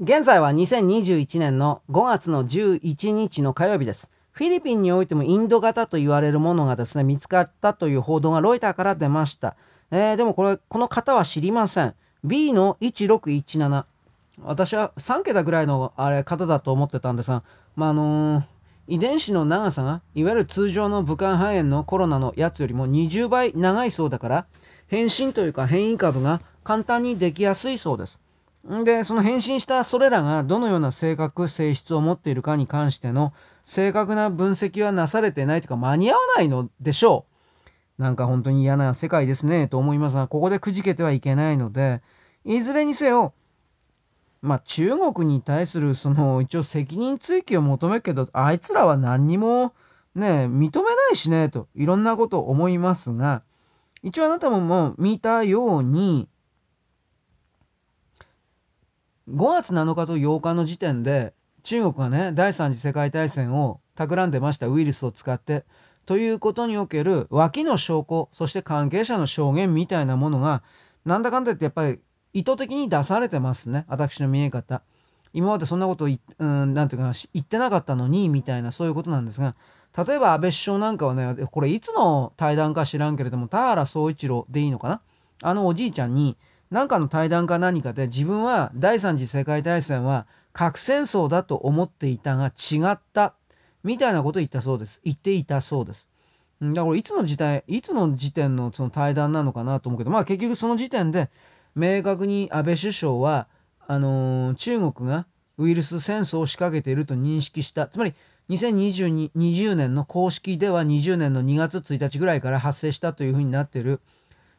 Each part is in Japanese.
現在は2021年の5月の11日の火曜日です。フィリピンにおいてもインド型と言われるものがですね、見つかったという報道がロイターから出ました。えー、でもこれ、この方は知りません。B の1617。私は3桁ぐらいのあれ方だと思ってたんですが、まあ、あのー、遺伝子の長さが、いわゆる通常の武漢肺炎のコロナのやつよりも20倍長いそうだから、変身というか変異株が簡単にできやすいそうです。で、その変身したそれらがどのような性格、性質を持っているかに関しての正確な分析はなされてないというか間に合わないのでしょう。なんか本当に嫌な世界ですねと思いますが、ここでくじけてはいけないので、いずれにせよ、まあ中国に対するその一応責任追及を求めるけど、あいつらは何にもね、認めないしねといろんなこと思いますが、一応あなたももう見たように、5月7日と8日の時点で中国がね第三次世界大戦を企んでましたウイルスを使って。ということにおける脇の証拠そして関係者の証言みたいなものがなんだかんだ言ってやっぱり意図的に出されてますね私の見え方。今までそんなこと言,、うん、なんていうか言ってなかったのにみたいなそういうことなんですが。例えば安倍首相なんかはねこれいつの対談か知らんけれども田原総一郎でいいのかな。あのおじいちゃんに何かの対談か何かで自分は第三次世界大戦は核戦争だと思っていたが違ったみたいなことを言ったそうです。言っていたそうです。だからいつの時代、いつの時点のその対談なのかなと思うけど、まあ結局その時点で明確に安倍首相は、あのー、中国がウイルス戦争を仕掛けていると認識した。つまり2020 20年の公式では20年の2月1日ぐらいから発生したというふうになっている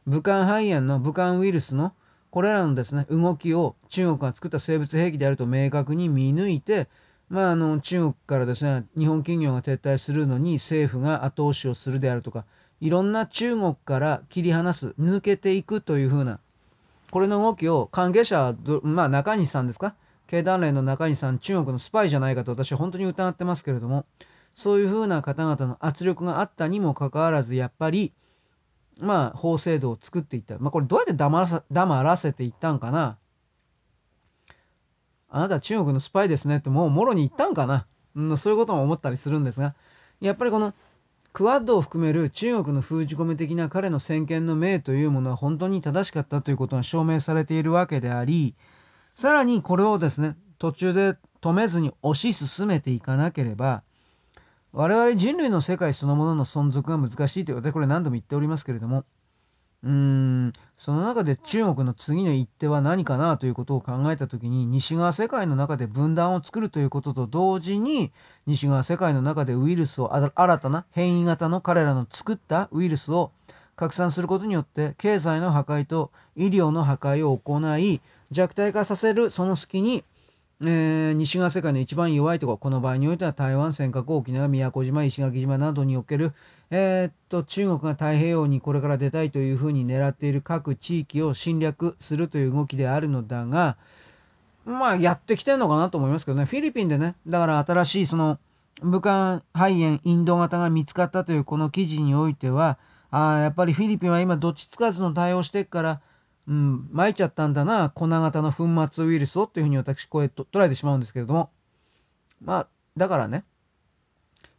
武漢肺炎の武漢ウイルスのこれらのですね動きを中国が作った生物兵器であると明確に見抜いて、まあ、あの中国からですね日本企業が撤退するのに政府が後押しをするであるとかいろんな中国から切り離す抜けていくというふうなこれの動きを関係者まあ中西さんですか？経団連の中西さん中国のスパイじゃないかと私は本当に疑ってますけれどもそういうふうな方々の圧力があったにもかかわらずやっぱりまあ、法制度を作っていった。まあ、これどうやって黙らせ黙らせていったんかな？あなた中国のスパイですね。ってもうもろに言ったんかな、うん、そういうことも思ったりするんですが、やっぱりこのクワッドを含める中国の封じ込め的な彼の先見の明というものは本当に正しかったということが証明されているわけであり、さらにこれをですね、途中で止めずに推し進めていかなければ、我々人類の世界そのものの存続が難しいという私これ何度も言っておりますけれどもうーんその中で中国の次の一手は何かなということを考えた時に西側世界の中で分断を作るということと同時に西側世界の中でウイルスを新たな変異型の彼らの作ったウイルスを拡散することによって経済の破壊と医療の破壊を行い弱体化させるその隙にえー、西側世界の一番弱いところ、この場合においては台湾、尖閣、沖縄、宮古島、石垣島などにおける、えー、っと、中国が太平洋にこれから出たいというふうに狙っている各地域を侵略するという動きであるのだが、まあ、やってきてるのかなと思いますけどね、フィリピンでね、だから新しいその、武漢肺炎インド型が見つかったというこの記事においては、あやっぱりフィリピンは今どっちつかずの対応してっから、うん、撒いちゃったんだな、粉型の粉末ウイルスをっていうふうに私、こうと捉えてしまうんですけれども、まあ、だからね、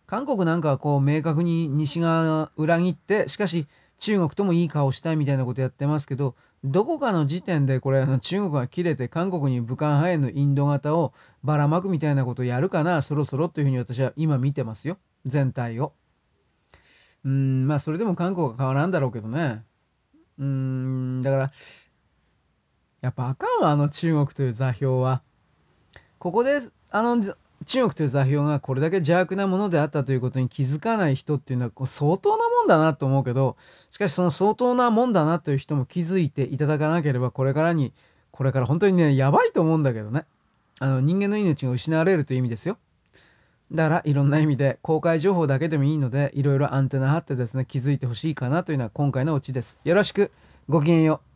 韓国なんかはこう明確に西側を裏切って、しかし中国ともいい顔したいみたいなことやってますけど、どこかの時点でこれ中国が切れて韓国に武漢肺炎のインド型をばらまくみたいなことをやるかな、そろそろというふうに私は今見てますよ。全体を。うん、まあそれでも韓国は変わらんだろうけどね。うーん、だから、やっぱあかんわ、あの中国という座標は。ここで、あの、中国という座標がこれだけ邪悪なものであったということに気づかない人っていうのはこう相当なもんだなと思うけど、しかしその相当なもんだなという人も気づいていただかなければ、これからに、これから本当にね、やばいと思うんだけどね。あの、人間の命が失われるという意味ですよ。だからいろんな意味で公開情報だけでもいいのでいろいろアンテナ張ってですね気づいてほしいかなというのは今回のオチです。よろしくごきげんよう。